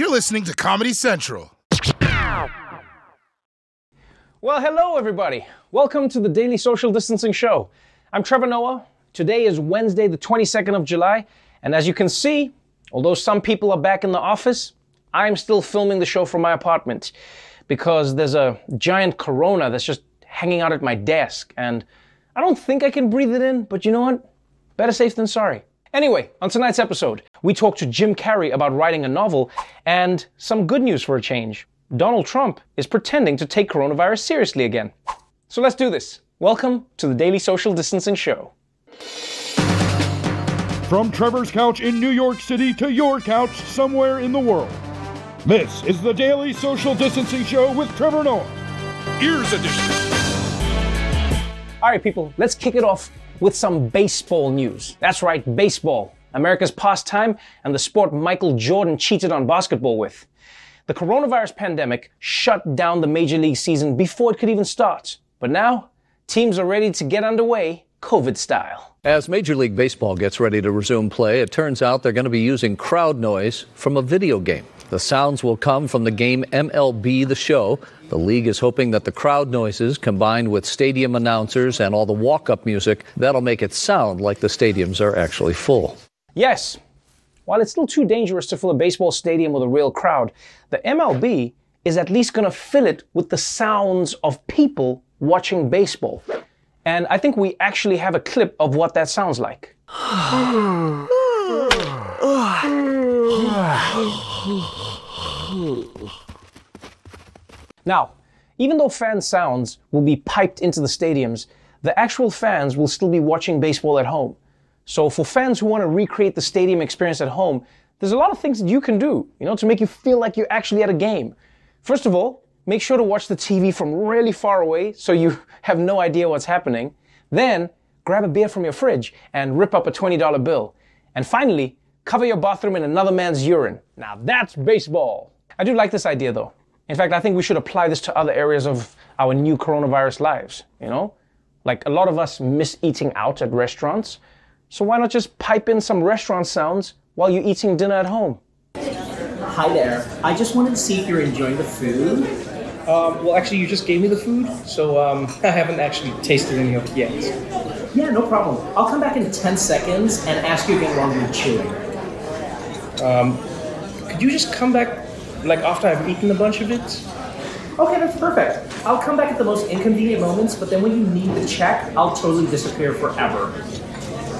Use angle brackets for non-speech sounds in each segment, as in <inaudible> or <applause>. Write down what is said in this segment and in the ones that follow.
You're listening to Comedy Central. Well, hello, everybody. Welcome to the Daily Social Distancing Show. I'm Trevor Noah. Today is Wednesday, the 22nd of July, and as you can see, although some people are back in the office, I'm still filming the show from my apartment because there's a giant corona that's just hanging out at my desk, and I don't think I can breathe it in, but you know what? Better safe than sorry. Anyway, on tonight's episode, we talk to Jim Carrey about writing a novel and some good news for a change. Donald Trump is pretending to take coronavirus seriously again. So let's do this. Welcome to the Daily Social Distancing Show. From Trevor's couch in New York City to your couch somewhere in the world. This is the Daily Social Distancing Show with Trevor Noah. Ears Edition. All right, people, let's kick it off with some baseball news. That's right, baseball. America's pastime and the sport Michael Jordan cheated on basketball with. The coronavirus pandemic shut down the Major League season before it could even start. But now, teams are ready to get underway COVID style. As Major League Baseball gets ready to resume play, it turns out they're going to be using crowd noise from a video game. The sounds will come from the game MLB The Show. The league is hoping that the crowd noises combined with stadium announcers and all the walk up music, that'll make it sound like the stadiums are actually full. Yes, while it's still too dangerous to fill a baseball stadium with a real crowd, the MLB is at least going to fill it with the sounds of people watching baseball. And I think we actually have a clip of what that sounds like. Now, even though fan sounds will be piped into the stadiums, the actual fans will still be watching baseball at home. So for fans who want to recreate the stadium experience at home, there's a lot of things that you can do, you know, to make you feel like you're actually at a game. First of all, make sure to watch the TV from really far away so you <laughs> have no idea what's happening. Then grab a beer from your fridge and rip up a $20 bill. And finally, cover your bathroom in another man's urine. Now that's baseball. I do like this idea though. In fact, I think we should apply this to other areas of our new coronavirus lives, you know? Like a lot of us miss eating out at restaurants. So why not just pipe in some restaurant sounds while you're eating dinner at home? Hi there. I just wanted to see if you're enjoying the food. Um, well, actually, you just gave me the food, so um, <laughs> I haven't actually tasted any of it yet. Yeah, no problem. I'll come back in 10 seconds and ask you again while you're chewing. Could you just come back, like, after I've eaten a bunch of it? Okay, that's perfect. I'll come back at the most inconvenient moments, but then when you need the check, I'll totally disappear forever.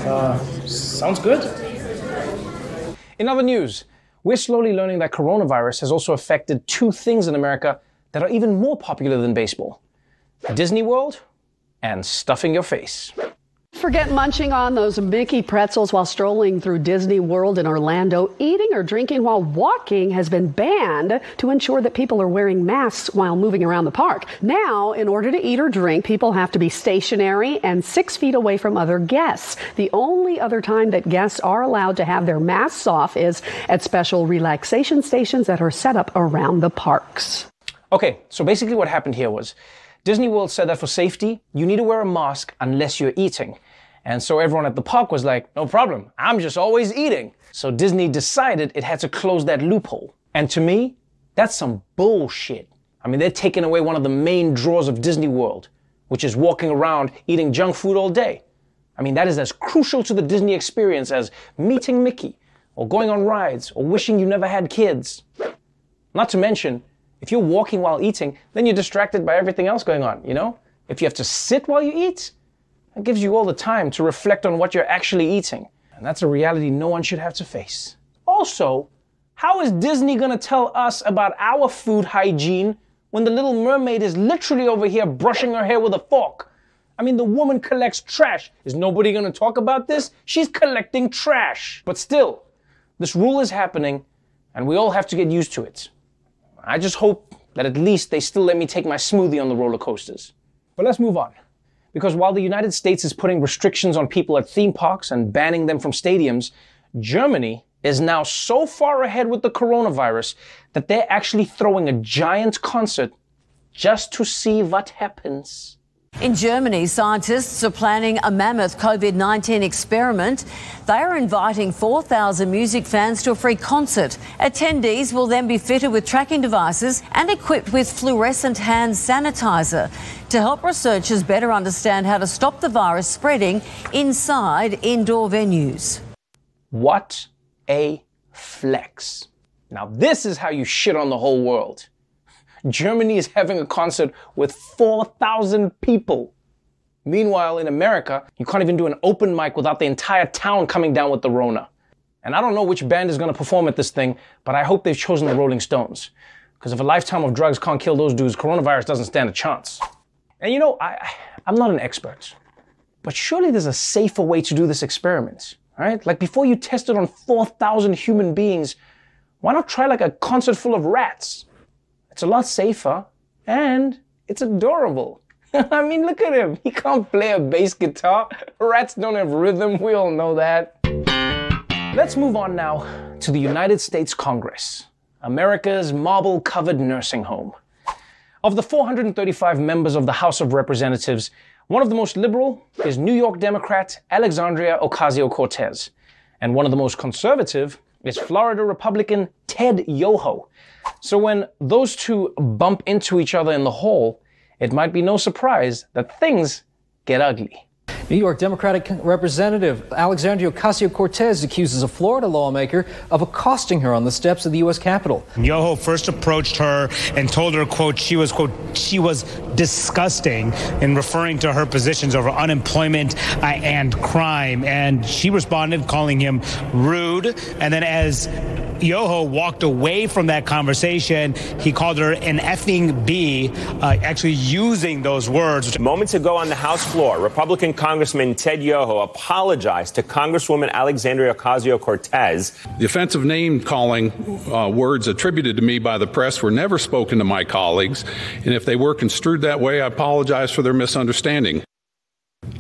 Uh, sounds good. In other news, we're slowly learning that coronavirus has also affected two things in America that are even more popular than baseball Disney World and stuffing your face. Forget munching on those Mickey pretzels while strolling through Disney World in Orlando. Eating or drinking while walking has been banned to ensure that people are wearing masks while moving around the park. Now, in order to eat or drink, people have to be stationary and six feet away from other guests. The only other time that guests are allowed to have their masks off is at special relaxation stations that are set up around the parks. Okay, so basically what happened here was Disney World said that for safety, you need to wear a mask unless you're eating. And so everyone at the park was like, no problem, I'm just always eating. So Disney decided it had to close that loophole. And to me, that's some bullshit. I mean, they're taking away one of the main draws of Disney World, which is walking around eating junk food all day. I mean, that is as crucial to the Disney experience as meeting Mickey, or going on rides, or wishing you never had kids. Not to mention, if you're walking while eating, then you're distracted by everything else going on, you know? If you have to sit while you eat, that gives you all the time to reflect on what you're actually eating. And that's a reality no one should have to face. Also, how is Disney gonna tell us about our food hygiene when the little mermaid is literally over here brushing her hair with a fork? I mean, the woman collects trash. Is nobody gonna talk about this? She's collecting trash. But still, this rule is happening, and we all have to get used to it. I just hope that at least they still let me take my smoothie on the roller coasters. But let's move on. Because while the United States is putting restrictions on people at theme parks and banning them from stadiums, Germany is now so far ahead with the coronavirus that they're actually throwing a giant concert just to see what happens. In Germany, scientists are planning a mammoth COVID 19 experiment. They are inviting 4,000 music fans to a free concert. Attendees will then be fitted with tracking devices and equipped with fluorescent hand sanitizer to help researchers better understand how to stop the virus spreading inside indoor venues. What a flex. Now, this is how you shit on the whole world. Germany is having a concert with 4,000 people. Meanwhile, in America, you can't even do an open mic without the entire town coming down with the Rona. And I don't know which band is going to perform at this thing, but I hope they've chosen the Rolling Stones. Because if a lifetime of drugs can't kill those dudes, coronavirus doesn't stand a chance. And you know, I, I'm not an expert, but surely there's a safer way to do this experiment, right? Like before you test it on 4,000 human beings, why not try like a concert full of rats? It's a lot safer and it's adorable. <laughs> I mean, look at him. He can't play a bass guitar. Rats don't have rhythm. We all know that. Let's move on now to the United States Congress, America's marble covered nursing home. Of the 435 members of the House of Representatives, one of the most liberal is New York Democrat Alexandria Ocasio Cortez, and one of the most conservative is Florida Republican Ted Yoho. So when those two bump into each other in the hall, it might be no surprise that things get ugly. New York Democratic Representative Alexandria Ocasio Cortez accuses a Florida lawmaker of accosting her on the steps of the U.S. Capitol. Yoho first approached her and told her, quote, she was, quote, she was disgusting in referring to her positions over unemployment uh, and crime. And she responded, calling him rude. And then as Yoho walked away from that conversation. He called her an effing B, uh, actually using those words. Moments ago on the House floor, Republican Congressman Ted Yoho apologized to Congresswoman Alexandria Ocasio Cortez. The offensive name calling uh, words attributed to me by the press were never spoken to my colleagues, and if they were construed that way, I apologize for their misunderstanding.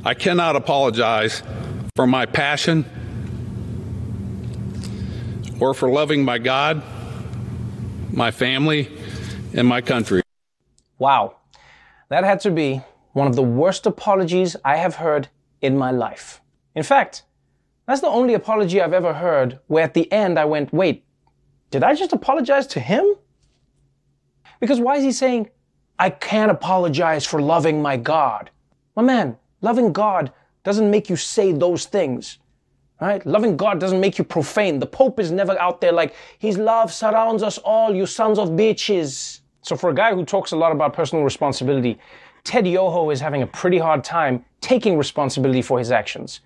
I cannot apologize for my passion or for loving my God, my family, and my country. Wow. That had to be one of the worst apologies I have heard in my life. In fact, that's the only apology I've ever heard where at the end I went, wait, did I just apologize to him? Because why is he saying, I can't apologize for loving my God? My man, loving God doesn't make you say those things. Right? Loving God doesn't make you profane. The Pope is never out there like, His love surrounds us all, you sons of bitches. So, for a guy who talks a lot about personal responsibility, Ted Yoho is having a pretty hard time taking responsibility for his actions.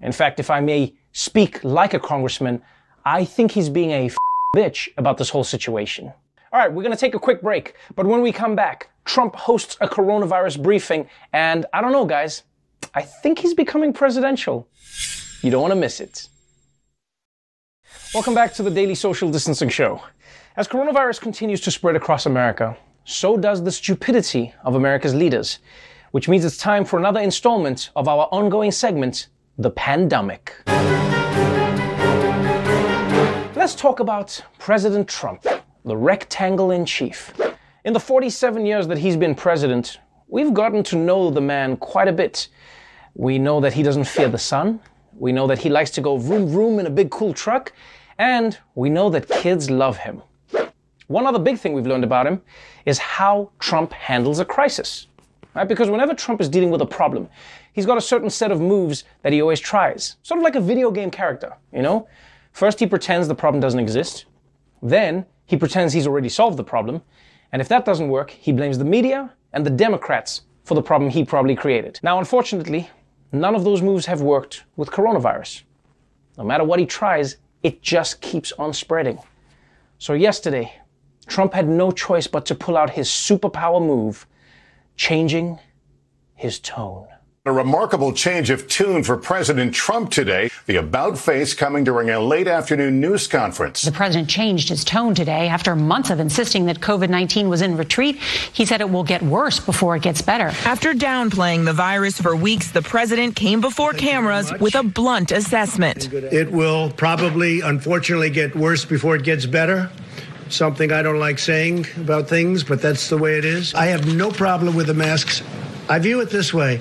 In fact, if I may speak like a congressman, I think he's being a bitch about this whole situation. All right, we're going to take a quick break. But when we come back, Trump hosts a coronavirus briefing. And I don't know, guys, I think he's becoming presidential. You don't want to miss it. Welcome back to the Daily Social Distancing Show. As coronavirus continues to spread across America, so does the stupidity of America's leaders, which means it's time for another installment of our ongoing segment, The Pandemic. Let's talk about President Trump, the rectangle in chief. In the 47 years that he's been president, we've gotten to know the man quite a bit. We know that he doesn't fear the sun, we know that he likes to go vroom vroom in a big cool truck. And we know that kids love him. One other big thing we've learned about him is how Trump handles a crisis. Right? Because whenever Trump is dealing with a problem, he's got a certain set of moves that he always tries. Sort of like a video game character, you know? First, he pretends the problem doesn't exist. Then, he pretends he's already solved the problem. And if that doesn't work, he blames the media and the Democrats for the problem he probably created. Now, unfortunately, None of those moves have worked with coronavirus. No matter what he tries, it just keeps on spreading. So, yesterday, Trump had no choice but to pull out his superpower move, changing his tone. A remarkable change of tune for President Trump today. The about face coming during a late afternoon news conference. The president changed his tone today after months of insisting that COVID 19 was in retreat. He said it will get worse before it gets better. After downplaying the virus for weeks, the president came before Thank cameras with a blunt assessment. It will probably, unfortunately, get worse before it gets better something I don't like saying about things, but that's the way it is. I have no problem with the masks I view it this way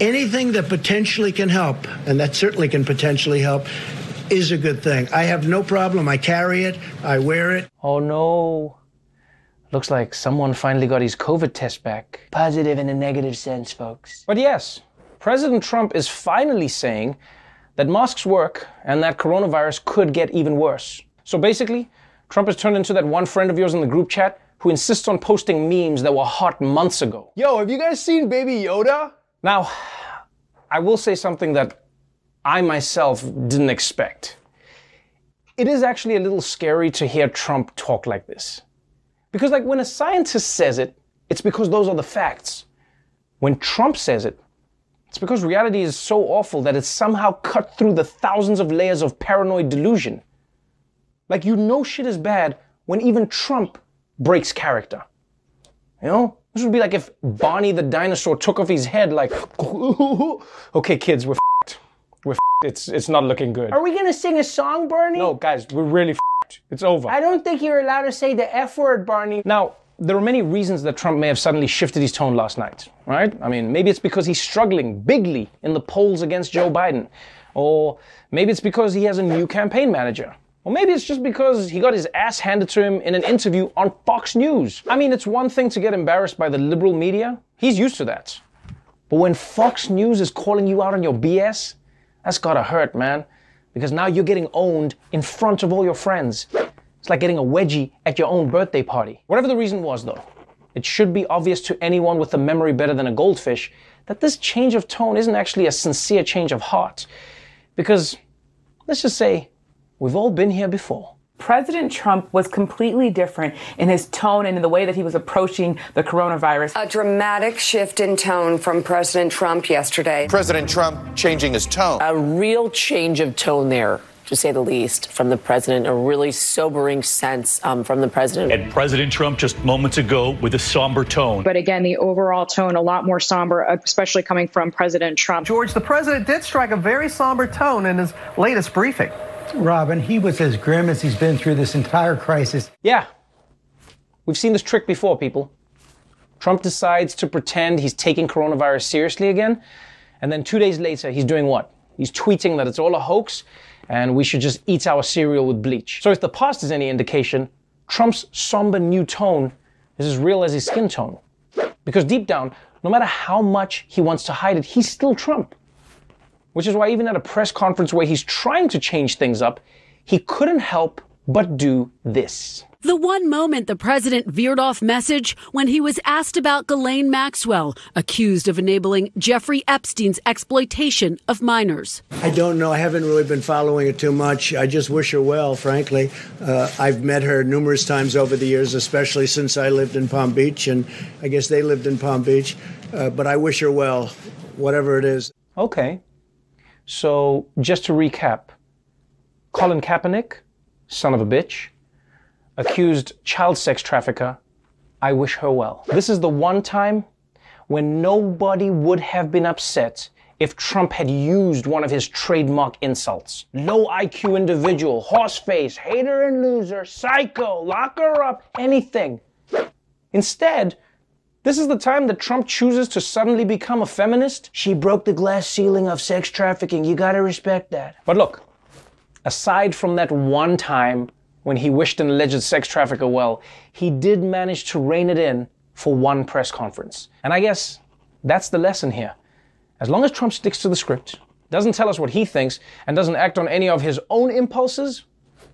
anything that potentially can help, and that certainly can potentially help, is a good thing. I have no problem. I carry it, I wear it. Oh no. Looks like someone finally got his COVID test back. Positive in a negative sense, folks. But yes, President Trump is finally saying that masks work and that coronavirus could get even worse. So basically, Trump has turned into that one friend of yours in the group chat who insists on posting memes that were hot months ago. Yo, have you guys seen Baby Yoda? Now, I will say something that I myself didn't expect. It is actually a little scary to hear Trump talk like this. Because, like, when a scientist says it, it's because those are the facts. When Trump says it, it's because reality is so awful that it's somehow cut through the thousands of layers of paranoid delusion. Like, you know shit is bad when even Trump breaks character. You know? This would be like if Barney the dinosaur took off his head, like, <laughs> okay, kids, we're f***ed. We're f***ed. It's, it's not looking good. Are we gonna sing a song, Barney? No, guys, we're really f***ed. It's over. I don't think you're allowed to say the F word, Barney. Now, there are many reasons that Trump may have suddenly shifted his tone last night, right? I mean, maybe it's because he's struggling bigly in the polls against Joe Biden. Or maybe it's because he has a new campaign manager. Or maybe it's just because he got his ass handed to him in an interview on Fox News. I mean, it's one thing to get embarrassed by the liberal media. He's used to that. But when Fox News is calling you out on your BS, that's gotta hurt, man. Because now you're getting owned in front of all your friends. It's like getting a wedgie at your own birthday party. Whatever the reason was, though, it should be obvious to anyone with a memory better than a goldfish that this change of tone isn't actually a sincere change of heart. Because, let's just say, we've all been here before. President Trump was completely different in his tone and in the way that he was approaching the coronavirus. A dramatic shift in tone from President Trump yesterday. President Trump changing his tone. A real change of tone there to say the least, from the president. A really sobering sense um, from the president. And President Trump just moments ago with a somber tone. But again, the overall tone a lot more somber, especially coming from President Trump. George, the president did strike a very somber tone in his latest briefing. Robin, he was as grim as he's been through this entire crisis. Yeah. We've seen this trick before, people. Trump decides to pretend he's taking coronavirus seriously again, and then two days later, he's doing what? He's tweeting that it's all a hoax and we should just eat our cereal with bleach. So if the past is any indication, Trump's somber new tone is as real as his skin tone. Because deep down, no matter how much he wants to hide it, he's still Trump. Which is why even at a press conference where he's trying to change things up, he couldn't help but do this. The one moment the president veered off message when he was asked about Ghislaine Maxwell, accused of enabling Jeffrey Epstein's exploitation of minors. I don't know. I haven't really been following it too much. I just wish her well, frankly. Uh, I've met her numerous times over the years, especially since I lived in Palm Beach, and I guess they lived in Palm Beach. Uh, but I wish her well, whatever it is. Okay. So, just to recap Colin Kaepernick, son of a bitch, accused child sex trafficker, I wish her well. This is the one time when nobody would have been upset if Trump had used one of his trademark insults. Low IQ individual, horse face, hater and loser, psycho, lock her up, anything. Instead, this is the time that Trump chooses to suddenly become a feminist. She broke the glass ceiling of sex trafficking. You gotta respect that. But look, aside from that one time when he wished an alleged sex trafficker well, he did manage to rein it in for one press conference. And I guess that's the lesson here. As long as Trump sticks to the script, doesn't tell us what he thinks, and doesn't act on any of his own impulses,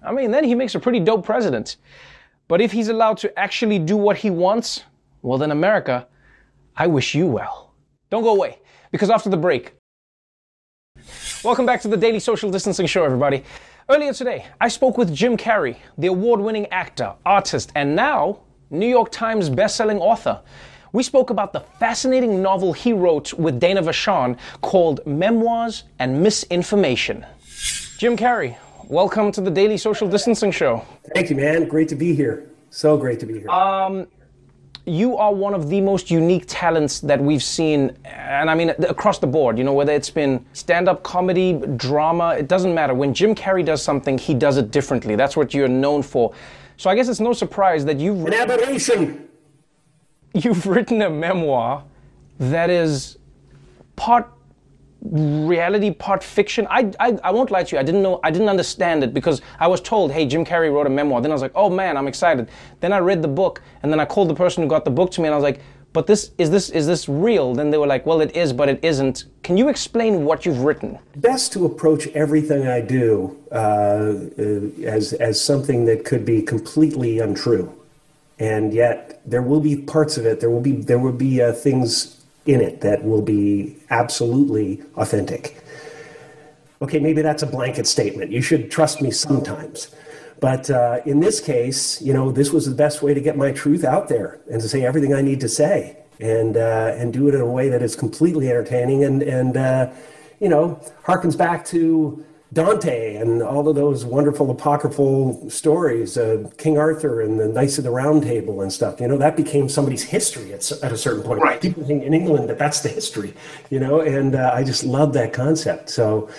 I mean, then he makes a pretty dope president. But if he's allowed to actually do what he wants, well, then, America, I wish you well. Don't go away, because after the break, welcome back to the Daily Social Distancing Show, everybody. Earlier today, I spoke with Jim Carrey, the award winning actor, artist, and now New York Times bestselling author. We spoke about the fascinating novel he wrote with Dana Vachon called Memoirs and Misinformation. Jim Carrey, welcome to the Daily Social Distancing Show. Thank you, man. Great to be here. So great to be here. Um, you are one of the most unique talents that we've seen, and I mean across the board, you know, whether it's been stand up comedy, drama, it doesn't matter. When Jim Carrey does something, he does it differently. That's what you're known for. So I guess it's no surprise that you've. An aberration! You've written a memoir that is part reality, part fiction. I, I, I won't lie to you. I didn't know. I didn't understand it because I was told, "Hey, Jim Carrey wrote a memoir." Then I was like, "Oh man, I'm excited." Then I read the book, and then I called the person who got the book to me, and I was like, "But this is this is this real?" Then they were like, "Well, it is, but it isn't." Can you explain what you've written? Best to approach everything I do uh, uh, as as something that could be completely untrue, and yet there will be parts of it. There will be there will be uh, things in it that will be absolutely authentic. Okay, maybe that's a blanket statement. You should trust me sometimes. But uh, in this case, you know, this was the best way to get my truth out there and to say everything I need to say and, uh, and do it in a way that is completely entertaining and, and uh, you know, harkens back to Dante and all of those wonderful apocryphal stories, uh, King Arthur and the Knights of the Round Table and stuff. You know, that became somebody's history at, at a certain point. Right. People think in England that that's the history, you know, and uh, I just love that concept. So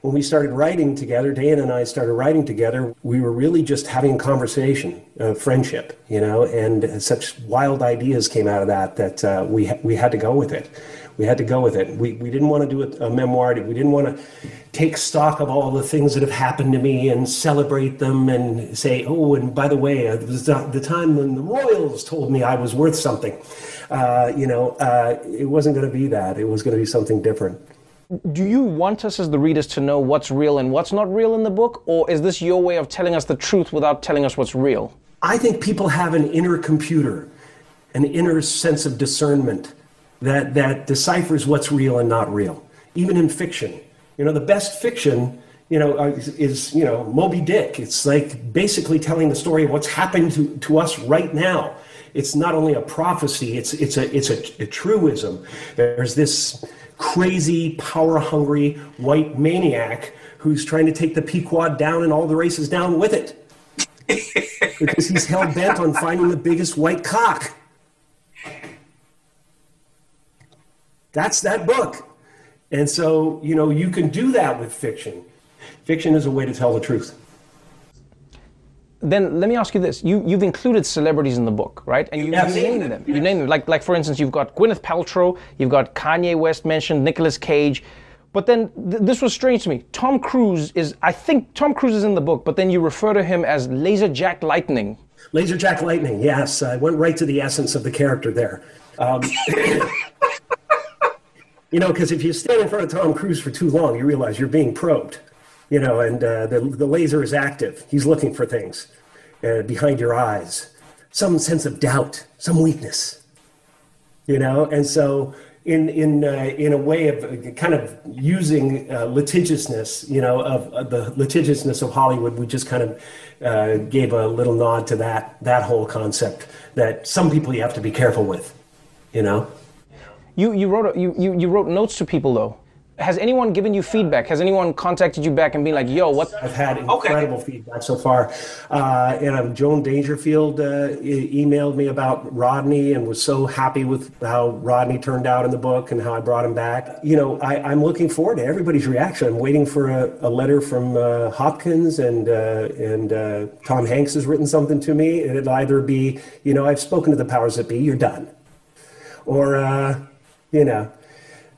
when we started writing together, Dan and I started writing together, we were really just having a conversation, of friendship, you know, and such wild ideas came out of that that uh, we, ha- we had to go with it we had to go with it. We, we didn't want to do a, a memoir. We didn't want to take stock of all the things that have happened to me and celebrate them and say, oh, and by the way, it was the time when the Royals told me I was worth something. Uh, you know, uh, it wasn't going to be that. It was going to be something different. Do you want us as the readers to know what's real and what's not real in the book? Or is this your way of telling us the truth without telling us what's real? I think people have an inner computer, an inner sense of discernment that, that deciphers what's real and not real, even in fiction. You know, the best fiction, you know, uh, is, is, you know, Moby Dick. It's like basically telling the story of what's happened to, to us right now. It's not only a prophecy, it's, it's, a, it's a, a truism. There's this crazy, power hungry white maniac who's trying to take the Pequod down and all the races down with it. <laughs> because he's hell bent on finding the biggest white cock. That's that book. And so, you know, you can do that with fiction. Fiction is a way to tell the truth. Then let me ask you this: you you've included celebrities in the book, right? And you, Yes. name them. You name them. Like like for instance, you've got Gwyneth Paltrow, you've got Kanye West mentioned, Nicolas Cage. But then th- this was strange to me. Tom Cruise is, I think Tom Cruise is in the book, but then you refer to him as Laser Jack Lightning. Laser Jack Lightning, yes. I went right to the essence of the character there. Um, <coughs> <coughs> you know, because if you stand in front of Tom Cruise for too long, you realize you're being probed, you know, and uh, the, the laser is active. He's looking for things uh, behind your eyes, some sense of doubt, some weakness, you know, and so in in uh, in a way of uh, kind of using uh, litigiousness, you know, of, of the litigiousness of Hollywood, we just kind of uh, gave a little nod to that that whole concept that some people you have to be careful with, you know. You you wrote you, you you wrote notes to people though. Has anyone given you feedback? Has anyone contacted you back and been like, "Yo, what?" I've had incredible feedback so far. Uh, and um, Joan Dangerfield uh, e- emailed me about Rodney and was so happy with how Rodney turned out in the book and how I brought him back. You know, I, I'm looking forward to everybody's reaction. I'm waiting for a, a letter from uh, Hopkins and uh, and uh, Tom Hanks has written something to me. It'll either be, you know, I've spoken to the powers that be. You're done, or uh, you know.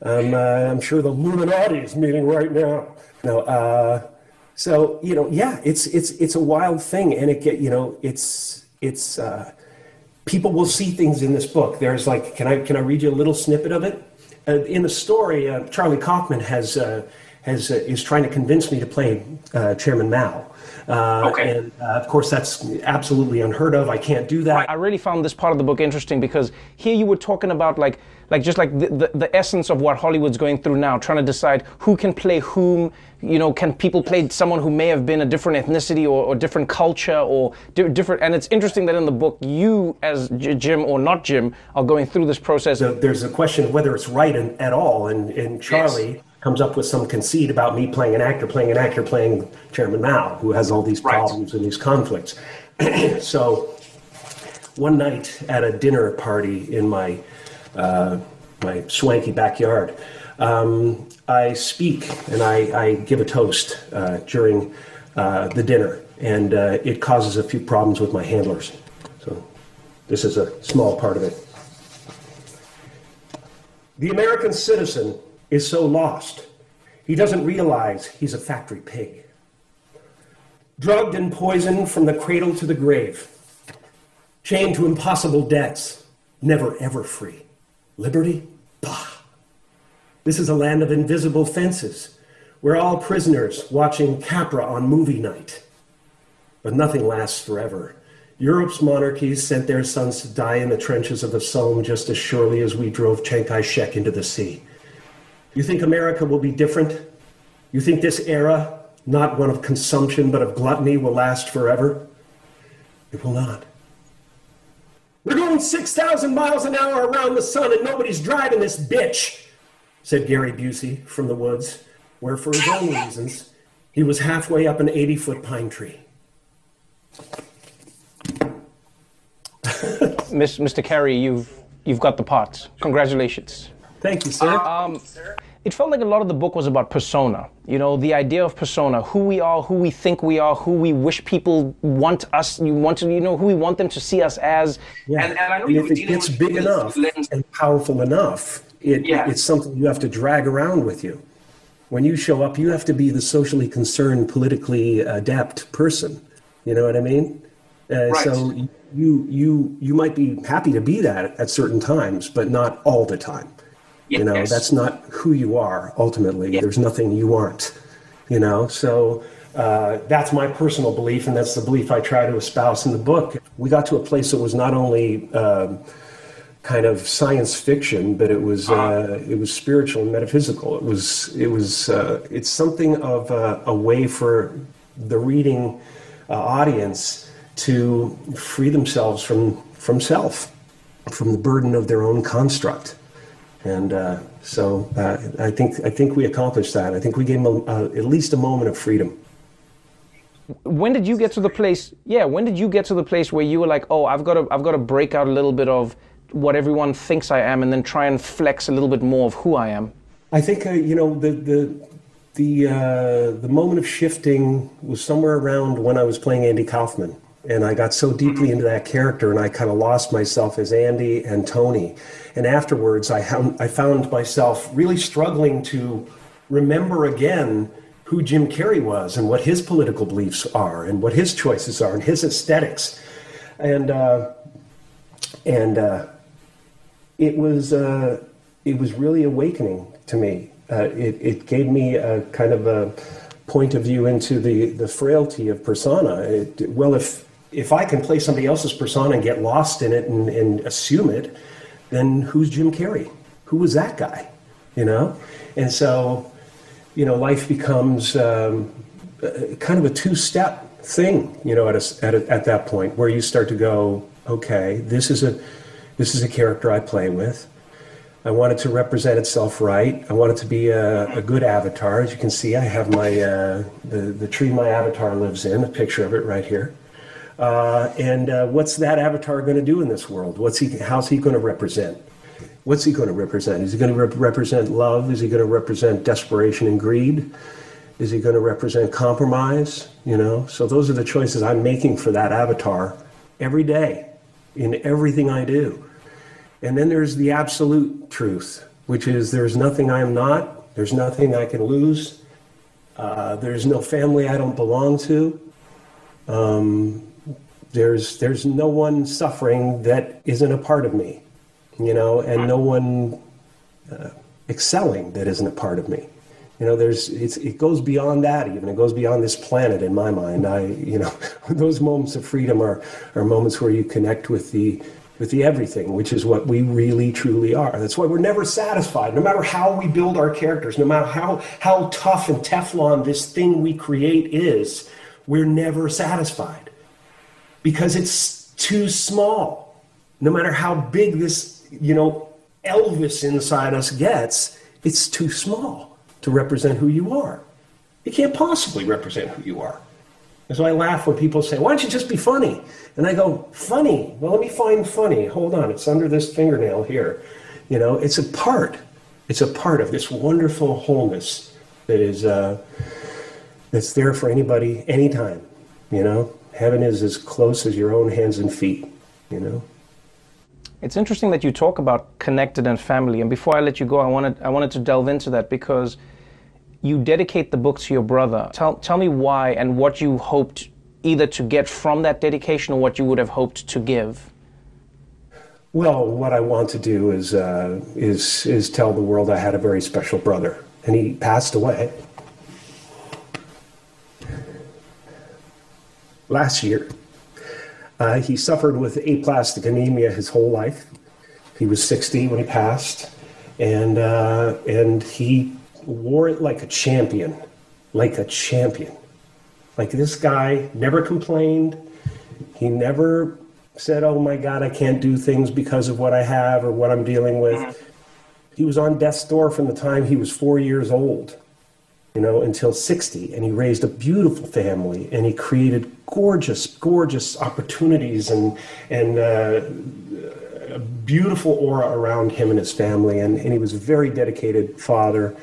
Um, uh, I'm sure the Illuminati is meeting right now. No, uh, so you know, yeah, it's it's it's a wild thing, and it get you know, it's it's uh, people will see things in this book. There's like, can I can I read you a little snippet of it? Uh, in the story, uh, Charlie Kaufman has uh, has uh, is trying to convince me to play uh, Chairman Mao. Uh, okay. And uh, of course, that's absolutely unheard of. I can't do that. I really found this part of the book interesting because here you were talking about like like just like the, the, the essence of what Hollywood's going through now, trying to decide who can play whom. You know, can people play someone who may have been a different ethnicity or, or different culture or di- different? And it's interesting that in the book, you as J- Jim or not Jim are going through this process. So there's a question of whether it's right in, at all, and and Charlie. Comes up with some conceit about me playing an actor, playing an actor, playing Chairman Mao, who has all these problems and these conflicts. <clears throat> so, one night at a dinner party in my uh, my swanky backyard, um, I speak and I, I give a toast uh, during uh, the dinner, and uh, it causes a few problems with my handlers. So, this is a small part of it. The American citizen is so lost, he doesn't realize he's a factory pig. Drugged and poisoned from the cradle to the grave, chained to impossible debts, never ever free. Liberty? Bah! This is a land of invisible fences. We're all prisoners watching Capra on movie night. But nothing lasts forever. Europe's monarchies sent their sons to die in the trenches of the Somme just as surely as we drove Chiang Kai shek into the sea. You think America will be different? You think this era, not one of consumption but of gluttony, will last forever? It will not. We're going 6,000 miles an hour around the sun and nobody's driving this bitch, said Gary Busey from the woods, where for his own reasons, he was halfway up an 80 foot pine tree. <laughs> Mr. Carrey, you've you've got the part. Congratulations. Thank you, sir. Um, it felt like a lot of the book was about persona. You know, the idea of persona, who we are, who we think we are, who we wish people want us, you want to, you know, who we want them to see us as. Yeah. And, and I know And if it gets big enough lens- and powerful enough, it, Yeah. it's something you have to drag around with you. When you show up, you have to be the socially concerned, politically adept person. You know what I mean? Uh, Right. So you you you might be happy to be that at certain times, but not all the time. You know, Yes. that's not who you are ultimately. There's nothing you aren't. You know, so uh, that's my personal belief, and that's the belief I try to espouse in the book. We got to a place that was not only um, kind of science fiction, but it was uh, it was spiritual and metaphysical. It was it was uh, it's something of a, a way for the reading uh, audience to free themselves from from self, from the burden of their own construct. And uh, so uh, I think I think we accomplished that. I think we gave them a, uh, at least a moment of freedom. when did you get to the place yeah when did you get to the place where you were like oh i've got to i've got to break out a little bit of what everyone thinks i am and then try and flex a little bit more of who i am I think uh, you know the the the uh, the moment of shifting was somewhere around when I was playing Andy Kaufman, and I got so deeply into that character, and I kind of lost myself as Andy and Tony. And afterwards, I found I found myself really struggling to remember again who Jim Carrey was and what his political beliefs are and what his choices are and his aesthetics, and uh, and uh, it was uh, it was really awakening to me. Uh, it, it gave me a kind of a point of view into the, the frailty of persona. It, well, if if I can play somebody else's persona and get lost in it and, and assume it, then who's Jim Carrey? Who was that guy? You know, and so you know, life becomes um, uh, kind of a two step thing. You know, at a, at a, at that point where you start to go, okay, this is a this is a character I play with. I want it to represent itself right. I want it to be a, a good avatar. As you can see, I have my uh, the the tree my avatar lives in. A picture of it right here. Uh, and uh, what's that avatar going to do in this world? What's he? How's he going to represent? What's he going to represent? Is he going to rep- represent love? Is he going to represent desperation and greed? Is he going to represent compromise? You know. So those are the choices I'm making for that avatar every day, in everything I do. And then there's the absolute truth, which is there's nothing I am not, there's nothing I can lose, uh, there's no family I don't belong to, um, there's, there's no one suffering that isn't a part of me, you know, and no one uh, excelling that isn't a part of me. You know, there's it's it goes beyond that even. It goes beyond this planet in my mind. I you know, <laughs> those moments of freedom are are moments where you connect with the with the everything, which is what we really truly are. That's why we're never satisfied, no matter how we build our characters, no matter how how tough and Teflon this thing we create is, we're never satisfied. Because it's too small. No matter how big this, you know, Elvis inside us gets, it's too small to represent who you are. It can't possibly represent who you are. And so I laugh when people say, Why don't you just be funny? And I go, Funny? Well, let me find funny. Hold on, it's under this fingernail here. You know, it's a part. It's a part of this wonderful wholeness that is uh, that's there for anybody, anytime. You know, heaven is as close as your own hands and feet. You know. It's interesting that you talk about connected and family. And before I let you go, I wanted I wanted to delve into that because you dedicate the book to your brother. Tell tell me why and what you hoped either to get from that dedication or what you would have hoped to give. Well, what I want to do is uh, is is tell the world I had a very special brother, and he passed away last year. Uh, he suffered with aplastic anemia his whole life. He was 60 when he passed, and uh, and he wore it like a champion, like a champion. Like this guy never complained. He never said, "Oh my God, I can't do things because of what I have or what I'm dealing with." He was on death's door from the time he was four years old you know, until 60. And he raised a beautiful family and he created gorgeous, gorgeous opportunities and, and uh, a beautiful aura around him and his family. And, and he was a very dedicated father.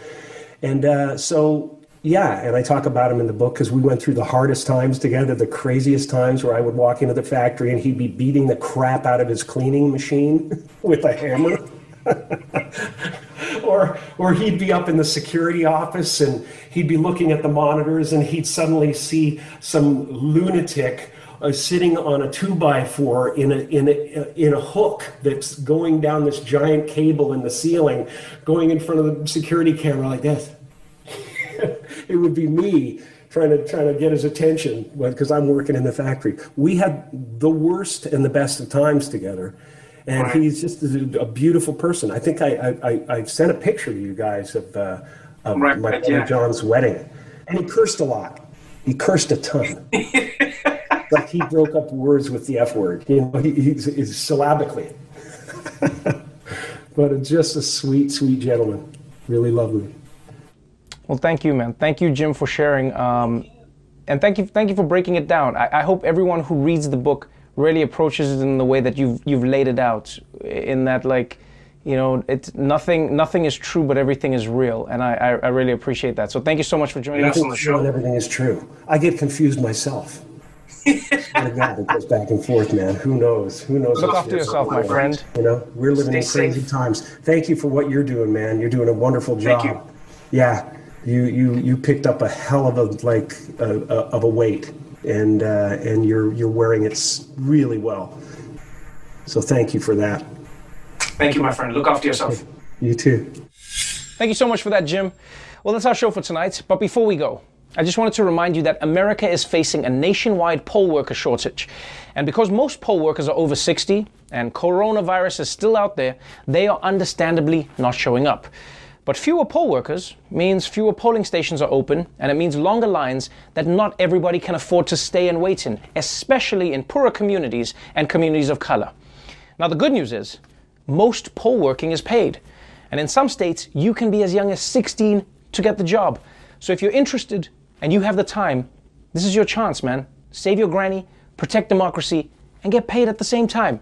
And uh, so, yeah, and I talk about him in the book because we went through the hardest times together, the craziest times where I would walk into the factory and he'd be beating the crap out of his cleaning machine <laughs> with a hammer. <laughs> <laughs> or or he'd be up in the security office and he'd be looking at the monitors and he'd suddenly see some lunatic uh, sitting on a two by four in a in a in a hook that's going down this giant cable in the ceiling, going in front of the security camera like this. <laughs> it would be me trying to trying to get his attention because I'm working in the factory. We had the worst and the best of times together and right. he's just a, a, beautiful person. I think I, I, I, sent a picture to you guys of, uh, of right, my brother yeah. John's wedding, and he cursed a lot. He cursed a ton. <laughs> like he broke up words with the F word. You know, he, he's, he's syllabically. but just a sweet, sweet gentleman. Really lovely. Well, thank you, man. Thank you, Jim, for sharing. Um, and thank you, thank you for breaking it down. I, I hope everyone who reads the book really approaches it in the way that you've you've laid it out in that like you know it's nothing nothing is true but everything is real and i i, I really appreciate that so thank you so much for joining us on the show everything is true i get confused myself <laughs> God, it goes back and forth, man. Who knows? Who knows? Look after yourself, my friend. You know, we're living Stay in crazy safe. times. Thank you for what you're doing, man. You're doing a wonderful job. Thank you. Yeah, you you you picked up a hell of a like uh, uh, of a weight and uh, and you're you're wearing it really well. So thank you for that. Thank you, my friend. Look after yourself. You too. Thank you so much for that, Jim. Well, that's our show for tonight. But before we go, I just wanted to remind you that America is facing a nationwide poll worker shortage. And because most poll workers are over 60 and coronavirus is still out there, they are understandably not showing up. But fewer poll workers means fewer polling stations are open, and it means longer lines that not everybody can afford to stay and wait in, especially in poorer communities and communities of color. Now, the good news is most poll working is paid, and in some states, you can be as young as 16 to get the job. So if you're interested and you have the time, this is your chance, man. Save your granny, protect democracy, and get paid at the same time.